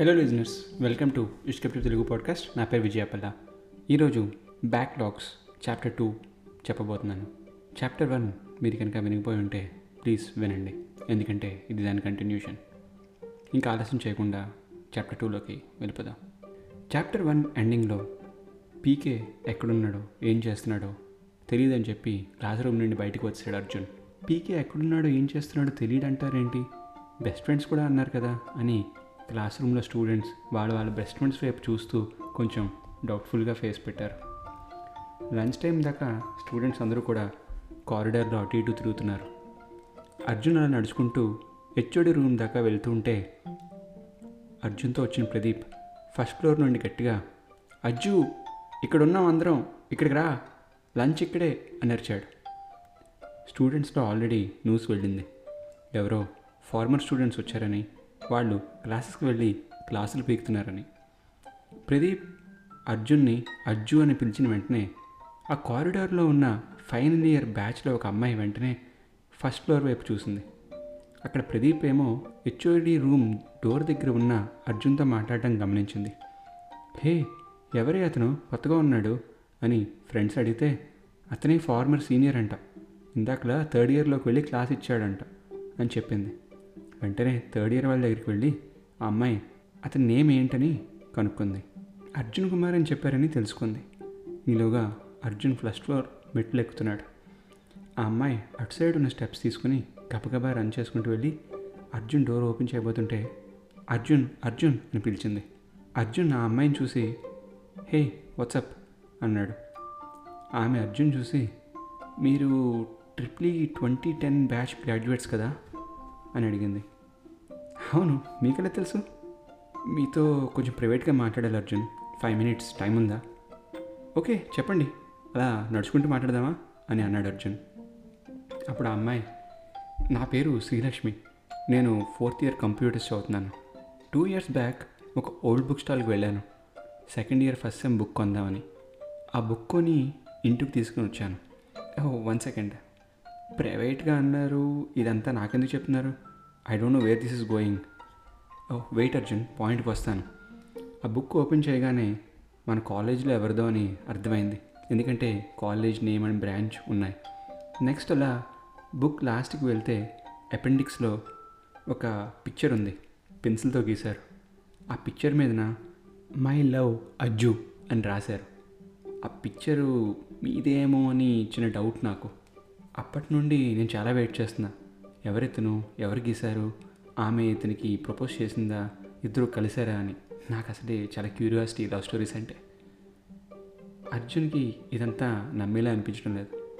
Hello listeners welcome to ఇష్కప్టివ్ Telugu podcast నా పేరు విజయపల్ల ఈరోజు బ్యాక్లాగ్స్ చాప్టర్ టూ చెప్పబోతున్నాను. చాప్టర్ వన్ మీరు కనుక వినిగిపోయి ఉంటే ప్లీజ్ వినండి. ఎందుకంటే ఇది దాని కంటిన్యూషన్ ఇంకా ఆలస్యం చేయకుండా చాప్టర్ టూలోకి వెళ్ళిపోదాం. చాప్టర్ వన్ ఎండింగ్లో పీకే ఎక్కడున్నాడో ఏం చేస్తున్నాడో తెలియదని చెప్పి క్లాస్ రూమ్ నుండి బయటకు వచ్చాడు అర్జున్. పీకే ఎక్కడున్నాడో ఏం చేస్తున్నాడో తెలియడంటారేంటి బెస్ట్ ఫ్రెండ్స్ కూడా అన్నారు కదా అని క్లాస్ రూమ్లో స్టూడెంట్స్ వాళ్ళ వాళ్ళ బెస్ట్ ఫ్రెండ్స్ వైపు చూస్తూ కొంచెం డౌట్ఫుల్గా ఫేస్ పెట్టారు. లంచ్ టైం దాకా స్టూడెంట్స్ అందరూ కూడా కారిడార్లో అటు ఇటు తిరుగుతున్నారు. అర్జున్ అలా నడుచుకుంటూ హెచ్ఓడి రూమ్ దాకా వెళ్తూ ఉంటే అర్జున్తో వచ్చిన ప్రదీప్ ఫస్ట్ ఫ్లోర్ నుండి గట్టిగా అజ్జు ఇక్కడ ఉన్నాం అందరం ఇక్కడికి రా లంచ్ ఇక్కడే అని అరిచాడు. స్టూడెంట్స్లో ఆల్రెడీ న్యూస్ వెళ్ళింది. ఎవరో ఫార్మర్ స్టూడెంట్స్ వచ్చారని వాళ్ళు క్లాసెస్కి వెళ్ళి క్లాసులు పీకుతున్నారని. ప్రదీప్ అర్జున్ని అర్జు అని పిలిచిన వెంటనే ఆ కారిడార్లో ఉన్న ఫైనల్ ఇయర్ బ్యాచ్లో ఒక అమ్మాయి వెంటనే ఫస్ట్ ఫ్లోర్ వైపు చూసింది. అక్కడ ప్రదీప్ ఏమో హెచ్ఓడి రూమ్ డోర్ దగ్గర ఉన్న అర్జున్తో మాట్లాడటం గమనించింది. హే ఎవరి అతను? కొత్తగా ఉన్నాడు? అని ఫ్రెండ్స్ అడిగితే అతనే ఫార్మర్ సీనియర్ అంట. ఇందాకలా థర్డ్ ఇయర్లోకి వెళ్ళి క్లాస్ ఇచ్చాడంట. అని చెప్పింది. వెంటనే థర్డ్ ఇయర్ వాళ్ళ దగ్గరికి వెళ్ళి ఆ అమ్మాయి అతని నేమ్ ఏంటని కనుక్కుంది. అర్జున్ కుమార్ అని చెప్పారని తెలుసుకుంది. ఈలోగా అర్జున్ ఫస్ట్ ఫ్లోర్ మెట్లు ఎక్కుతున్నాడు. ఆ అమ్మాయి అటు సైడ్ ఉన్న స్టెప్స్ తీసుకుని గబగబా రన్ చేసుకుంటూ వెళ్ళి అర్జున్ డోర్ ఓపెన్ చేయబోతుంటే అర్జున్ అర్జున్ అని పిలిచింది. అర్జున్ ఆ అమ్మాయిని చూసి హే వాట్సప్ అన్నాడు. ఆమె అర్జున్ చూసి మీరు triple twenty ten batch graduates కదా అని అడిగింది. అవును మీకెలా తెలుసు? మీతో కొంచెం ప్రైవేట్గా మాట్లాడాలి అర్జున్. ఫైవ్ మినిట్స్ టైం ఉందా? ఓకే చెప్పండి. అలా నడుచుకుంటూ మాట్లాడదామా? అని అన్నాడు అర్జున్. అప్పుడు ఆ అమ్మాయి నా పేరు శ్రీలక్ష్మి. నేను ఫోర్త్ ఇయర్ కంప్యూటర్స్ చదువుతున్నాను. టూ ఇయర్స్ బ్యాక్ ఒక ఓల్డ్ బుక్ స్టాల్కి వెళ్ళాను. Second year first sem book కొందామని. ఆ బుక్ కొని ఇంటికి తీసుకుని వచ్చాను. Oh one second. ప్రైవేట్గా అన్నారు. ఇదంతా నాకెందుకు చెప్తున్నారు? I don't know where this is going. Oh wait Arjun పాయింట్కి వస్తాను. ఆ బుక్ ఓపెన్ చేయగానే మన కాలేజీలో ఎవరిదో అని అర్థమైంది. ఎందుకంటే కాలేజ్ నేమ్ అండ్ బ్రాంచ్ ఉన్నాయి. నెక్స్ట్ అలా బుక్ లాస్ట్కి వెళ్తే అపెండిక్స్లో ఒక పిక్చర్ ఉంది. పెన్సిల్తో గీశారు. ఆ పిక్చర్ మీదన మై లవ్ అజ్జు అని రాశారు. ఆ పిక్చరు మీదేమో అని చిన్న డౌట్ నాకు. అప్పటి నుండి నేను చాలా వెయిట్ చేస్తున్నా. ఎవరితను ఎవరు గీశారు ఆమె ఇతనికి ప్రపోజ్ చేసిందా ఇద్దరు కలిశారా అని. నాకు అసలే చాలా క్యూరియాసిటీ లవ్ స్టోరీస్ అంటే. అర్జున్కి ఇదంతా నమ్మేలా అనిపించడం లేదు.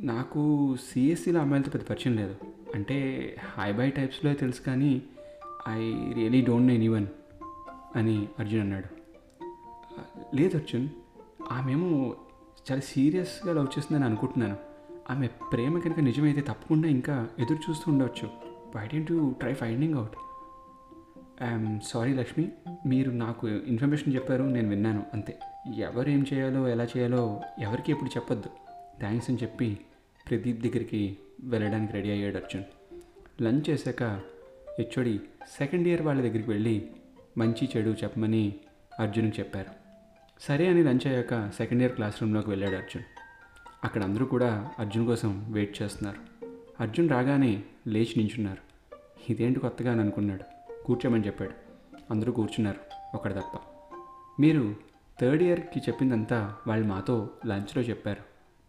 నాకు సిఎస్సిలో అమ్మాయిలతో పెద్ద పరిచయం లేదు. అంటే హై బై టైప్స్లో తెలుసు కానీ I really don't know anyone అని అర్జున్ అన్నాడు. లేదు అర్జున్ ఆమెమో చాలా సీరియస్గా లవ్ చేస్తుందని అనుకుంటున్నాను. ఆమె ప్రేమ కనుక నిజమైతే తప్పకుండా ఇంకా ఎదురు చూస్తూ ఉండవచ్చు why don't you try finding out I'm sorry Lakshmi మీరు నాకు ఇన్ఫర్మేషన్ చెప్పారు నేను విన్నాను. అంతే. ఎవరు ఏం చేయాలో ఎలా చేయాలో ఎవరికి ఎప్పుడు చెప్పొద్దు. థ్యాంక్స్ అని చెప్పి ప్రదీప్ దగ్గరికి వెళ్ళడానికి రెడీ అయ్యాడు అర్జున్. లంచ్ చేశాక హెచ్ఓడి సెకండ్ ఇయర్ వాళ్ళ దగ్గరికి వెళ్ళి మంచి చెడు చెప్పమని అర్జున్కి చెప్పారు. సరే అని లంచ్ అయ్యాక సెకండ్ ఇయర్ క్లాస్ రూమ్లోకి వెళ్ళాడు అర్జున్. అక్కడ అందరూ కూడా అర్జున్ కోసం వెయిట్ చేస్తున్నారు. అర్జున్ రాగానే లేచి నించున్నారు. ఇదేంటి కొత్తగా అని అనుకున్నాడు. కూర్చోమని చెప్పాడు. అందరూ కూర్చున్నారు. ఒకటి తప్ప. మీరు థర్డ్ ఇయర్కి చెప్పిందంతా వాళ్ళు మాతో లంచ్లో చెప్పారు.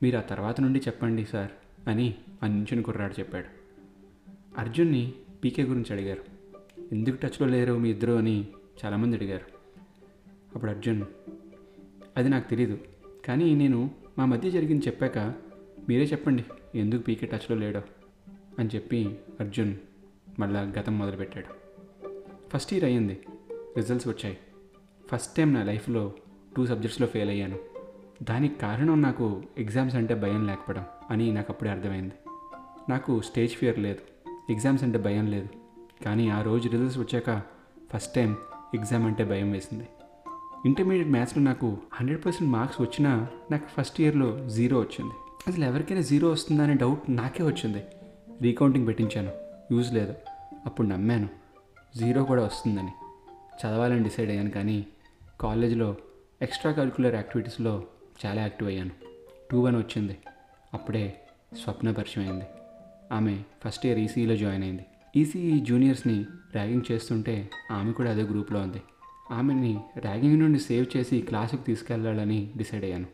మీరు ఆ తర్వాత నుండి చెప్పండి సార్ అని ఆ నించుని కుర్రాడు చెప్పాడు. అర్జున్ని పీకే గురించి అడిగారు. ఎందుకు టచ్లో లేరు మీ ఇద్దరు అని చాలామంది అడిగారు. అప్పుడు అర్జున్ అది నాకు తెలీదు. కానీ నేను మా మధ్య జరిగింది చెప్పాక మీరే చెప్పండి ఎందుకు పీకే టచ్లో లేడో? అని చెప్పి అర్జున్ మళ్ళా గతం మొదలుపెట్టాడు. ఫస్ట్ ఇయర్ అయ్యింది రిజల్ట్స్ వచ్చాయి. ఫస్ట్ టైం నా లైఫ్లో టూ సబ్జెక్ట్స్లో ఫెయిల్ అయ్యాను. దానికి కారణం నాకు ఎగ్జామ్స్ అంటే భయం లేకపోవడం అని నాకు అప్పుడే అర్థమైంది. నాకు స్టేజ్ ఫియర్ లేదు ఎగ్జామ్స్ అంటే భయం లేదు. కానీ ఆ రోజు రిజల్ట్స్ వచ్చాక ఫస్ట్ టైం ఎగ్జామ్ అంటే భయం వేసింది. ఇంటర్మీడియట్ మ్యాథ్స్లో నాకు హండ్రెడ్ పర్సెంట్ మార్క్స్ వచ్చినా నాకు ఫస్ట్ ఇయర్లో జీరో వచ్చింది. అసలు ఎవరికైనా జీరో వస్తుందా అనే డౌట్ నాకే వచ్చింది. రీకౌంటింగ్ పెట్టించాను. యూజ్ లేదు. అప్పుడు నమ్మాను. జీరో కూడా వస్తుందని. చదవాలని డిసైడ్ అయ్యాను కానీ కాలేజీలో ఎక్స్ట్రా కరికులర్ యాక్టివిటీస్లో చాలా యాక్టివ్ అయ్యాను. టూ వన్ వచ్చింది. అప్పుడే స్వప్న పరిచయం అయింది. ఆమె ఫస్ట్ ఇయర్ ఈసీఈలో జాయిన్ అయింది. ఈసీఈ జూనియర్స్ని ర్యాగింగ్ చేస్తుంటే ఆమె కూడా అదే గ్రూప్లో ఉంది. ఆమెని ర్యాగింగ్ నుండి సేవ్ చేసి క్లాసుకు తీసుకెళ్ళాలని డిసైడ్ అయ్యాను.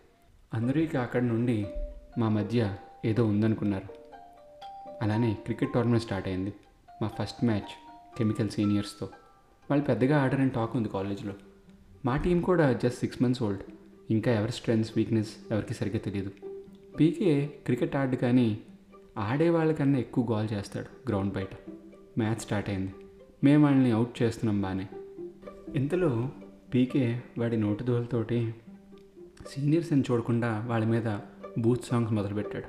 అందరూ ఇక అక్కడి నుండి మా మధ్య ఏదో ఉందనుకున్నారు. అలానే క్రికెట్ టోర్నమెంట్ స్టార్ట్ అయింది. మా ఫస్ట్ మ్యాచ్ కెమికల్ సీనియర్స్తో. వాళ్ళు పెద్దగా ఆడారని టాక్ ఉంది కాలేజ్లో. మా టీం కూడా జస్ట్ సిక్స్ మంత్స్ ఓల్డ్. ఇంకా ఎవరి స్ట్రెంగ్స్ వీక్నెస్ ఎవరికి సరిగ్గా తెలియదు పీకే క్రికెట్ ఆడు కానీ ఆడే వాళ్ళకన్నా ఎక్కువ గోల్ చేస్తాడు గ్రౌండ్ బయట. మ్యాచ్ స్టార్ట్ అయింది. మేము వాళ్ళని అవుట్ చేస్తున్నాం బాగానే ఇంతలో పీకే వాడి నోటు దోలతోటి సీనియర్స్ అని చూడకుండా వాళ్ళ మీద బూత్ సాంగ్స్ మొదలుపెట్టాడు.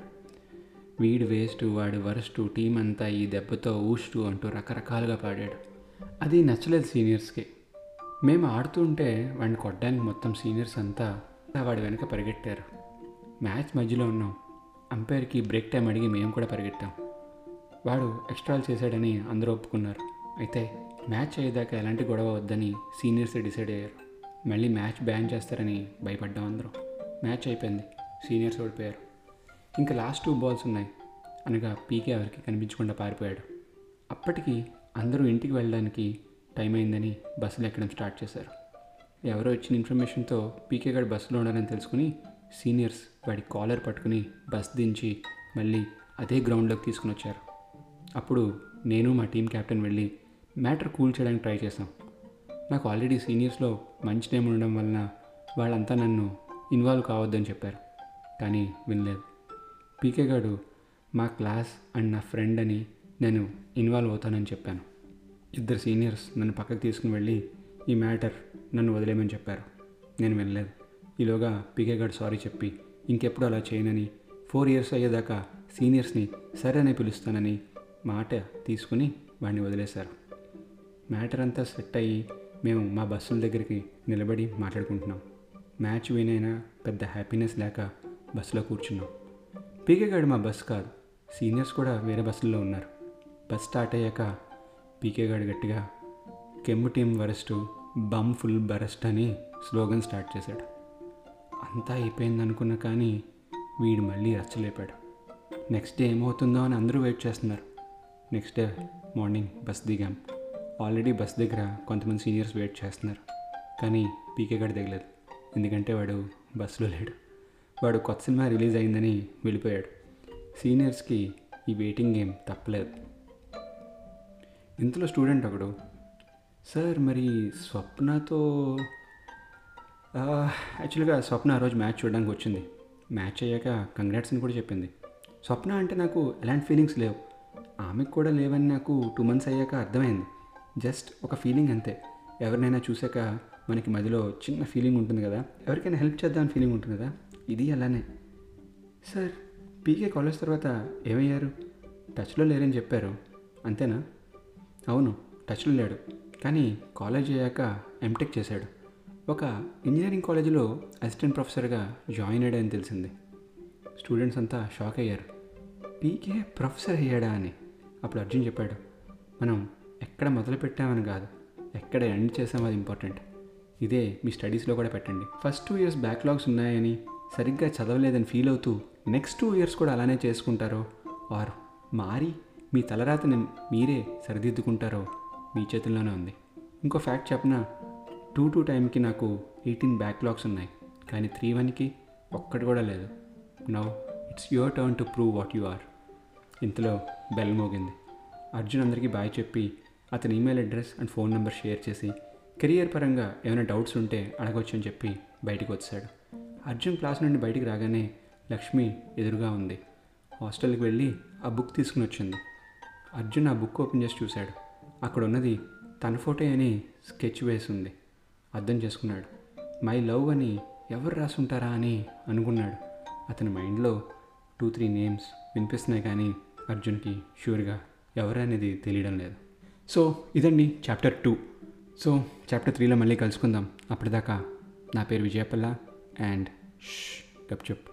వీడు వేస్ట్ వాడు వరస్ట్ టీం అంతా ఈ దెబ్బతో ఊస్టు అంటూ రకరకాలుగా పాడాడు. అది నచ్చలేదు సీనియర్స్కి. మేము ఆడుతుంటే వాడిని కొట్టడానికి మొత్తం సీనియర్స్ అంతా వాడి వెనక పరిగెట్టారు. మ్యాచ్ మధ్యలో ఉన్నాం అంపైర్కి బ్రేక్ టైం అడిగి మేము కూడా పరిగెట్టాం. వాడు ఎక్స్ట్రాలు చేశాడని అందరూ ఒప్పుకున్నారు. అయితే మ్యాచ్ అయ్యేదాకా ఎలాంటి గొడవ వద్దని సీనియర్స్ డిసైడ్ అయ్యారు. మళ్ళీ మ్యాచ్ బ్యాన్ చేస్తారని భయపడ్డాం అందరం. మ్యాచ్ అయిపోయింది. సీనియర్స్ ఓడిపోయారు. ఇంకా లాస్ట్ టూ బాల్స్ ఉన్నాయి. అనగా పీకే ఎవరికి కనిపించకుండా పారిపోయాడు. అప్పటికి అందరూ ఇంటికి వెళ్ళడానికి టైం అయిందని బస్సులు ఎక్కడం స్టార్ట్ చేశారు. ఎవరో ఇచ్చిన ఇన్ఫర్మేషన్తో పీకే గారు బస్సులో ఉండాలని తెలుసుకుని సీనియర్స్ వాడి కాలర్ పట్టుకుని బస్ దించి మళ్ళీ అదే గ్రౌండ్లోకి తీసుకుని వచ్చారు. అప్పుడు నేను మా టీం కెప్టెన్ వెళ్ళి మ్యాటర్ కూల్ చేయడానికి ట్రై చేసాం నాకు ఆల్రెడీ సీనియర్స్లో మంచి నేమ్ ఉండడం వలన వాళ్ళంతా నన్ను ఇన్వాల్వ్ కావద్దని చెప్పారు. కానీ వినలేదు. పీకే గారు మా క్లాస్ అండ్ నా ఫ్రెండ్ అని నేను ఇన్వాల్వ్ అవుతానని చెప్పాను. ఇద్దరు సీనియర్స్ నన్ను పక్కకు తీసుకుని వెళ్ళి ఈ మ్యాటర్ నన్ను వదిలేయమని చెప్పారు. నేను వినలేదు. ఈలోగా పీకే గారు సారీ చెప్పి ఇంకెప్పుడు అలా చేయనని ఫోర్ ఇయర్స్ అయ్యేదాకా సీనియర్స్ని సరే అని పిలుస్తానని మాట తీసుకుని వాడిని వదిలేశారు. మ్యాటర్ అంతా సెట్ అయ్యి మేము మా బస్సుల దగ్గరికి నిలబడి మాట్లాడుకుంటున్నాం. మ్యాచ్ విన్ అయినా పెద్ద హ్యాపీనెస్ లేక బస్సులో కూర్చున్నాం. పీకేగాడు మా బస్ కాదు. సీనియర్స్ కూడా వేరే బస్సుల్లో ఉన్నారు. బస్ స్టార్ట్ అయ్యాక పీకేగాడు గట్టిగా కెమ్ము team worst bum full burst అని స్లోగన్ స్టార్ట్ చేశాడు. అంతా అయిపోయింది అనుకున్నా కానీ వీడు మళ్ళీ రచ్చలేపాడు నెక్స్ట్ డే ఏమవుతుందో అని అందరూ వెయిట్ చేస్తున్నారు. నెక్స్ట్ డే మార్నింగ్ బస్ దిగాం. ఆల్రెడీ బస్ దగ్గర కొంతమంది సీనియర్స్ వెయిట్ చేస్తున్నారు. కానీ పీకే గడి దిగలేదు. ఎందుకంటే వాడు బస్సులో లేడు. వాడు కొత్త సినిమా రిలీజ్ అయిందని వెళ్ళిపోయాడు. సీనియర్స్కి ఈ వెయిటింగ్ గేమ్ తప్పలేదు. ఇంతలో స్టూడెంట్ ఒకడు సార్ మరి స్వప్నతో యాక్చువల్గా స్వప్న ఆ రోజు మ్యాచ్ చూడడానికి వచ్చింది. మ్యాచ్ అయ్యాక కంగ్రాట్స్ అని కూడా చెప్పింది. స్వప్న అంటే నాకు ఎలాంటి ఫీలింగ్స్ లేవు. ఆమెకు కూడా లేవని నాకు టూ మంత్స్ అయ్యాక అర్థమైంది. జస్ట్ ఒక ఫీలింగ్ అంతే. ఎవరినైనా చూసాక మనకి మధ్యలో చిన్న ఫీలింగ్ ఉంటుంది కదా ఎవరికైనా హెల్ప్ చేద్దామని ఫీలింగ్ ఉంటుంది కదా ఇది అలానే. సార్ పీకే కాలేజ్ తర్వాత ఏమయ్యారు? టచ్లో లేరని చెప్పారు. అంతేనా? అవును టచ్లో లేడు. కానీ కాలేజ్ అయ్యాక ఎంటెక్ చేశాడు. ఒక ఇంజనీరింగ్ కాలేజీలో అసిస్టెంట్ ప్రొఫెసర్గా జాయిన్ అయ్యాడని తెలిసింది. స్టూడెంట్స్ అంతా షాక్ అయ్యారు. పీకే ప్రొఫెసర్ అయ్యాడా అని అప్పుడు అర్జున్ చెప్పాడు. మనం ఎక్కడ మొదలు పెట్టామని కాదు. ఎక్కడ ఎండ్ చేసామో అది ఇంపార్టెంట్. ఇదే మీ స్టడీస్లో కూడా పెట్టండి. ఫస్ట్ టూ ఇయర్స్ బ్యాక్లాగ్స్ ఉన్నాయని సరిగ్గా చదవలేదని ఫీల్ అవుతూ నెక్స్ట్ టూ ఇయర్స్ కూడా అలానే చేసుకుంటారో? ఆర్ మారి మీ తలరాతని మీరే సరిదిద్దుకుంటారో మీ చేతుల్లోనే ఉంది. ఇంకో ఫ్యాక్ట్ చెప్పిన? టూ టూ టైంకి నాకు ఎయిటీన్ బ్యాక్లాగ్స్ ఉన్నాయి. కానీ త్రీ వన్కి ఒక్కటి కూడా లేదు. Now it's your turn to prove what you are. ఇంతలో బెల్ మోగింది. అర్జున్ అందరికీ బాయ్ చెప్పి అతని email address and phone number share చేసి కెరియర్ పరంగా ఏమైనా డౌట్స్ ఉంటే అడగొచ్చు అని చెప్పి బయటికి వచ్చాడు. అర్జున్ క్లాస్ నుండి బయటికి రాగానే లక్ష్మి ఎదురుగా ఉంది. హాస్టల్కి వెళ్ళి ఆ బుక్ తీసుకుని వచ్చింది. అర్జున్ ఆ బుక్ ఓపెన్ చేసి చూశాడు. అక్కడ ఉన్నది తన ఫోటో అని స్కెచ్ వేసి ఉంది. అర్థం చేసుకున్నాడు. మై లవ్ అని ఎవరు రాసుంటారా అని అనుకున్నాడు. అతని మైండ్లో టూ త్రీ నేమ్స్ వినిపిస్తున్నాయి కానీ అర్జున్కి షూర్గా ఎవరు అనేది తెలియడం లేదు. సో ఇదండి చాప్టర్ టూ. సో చాప్టర్ త్రీలో మళ్ళీ కలుసుకుందాం. అప్పటిదాకా నా పేరు విజయపల్ల అండ్ గప్ చెప్.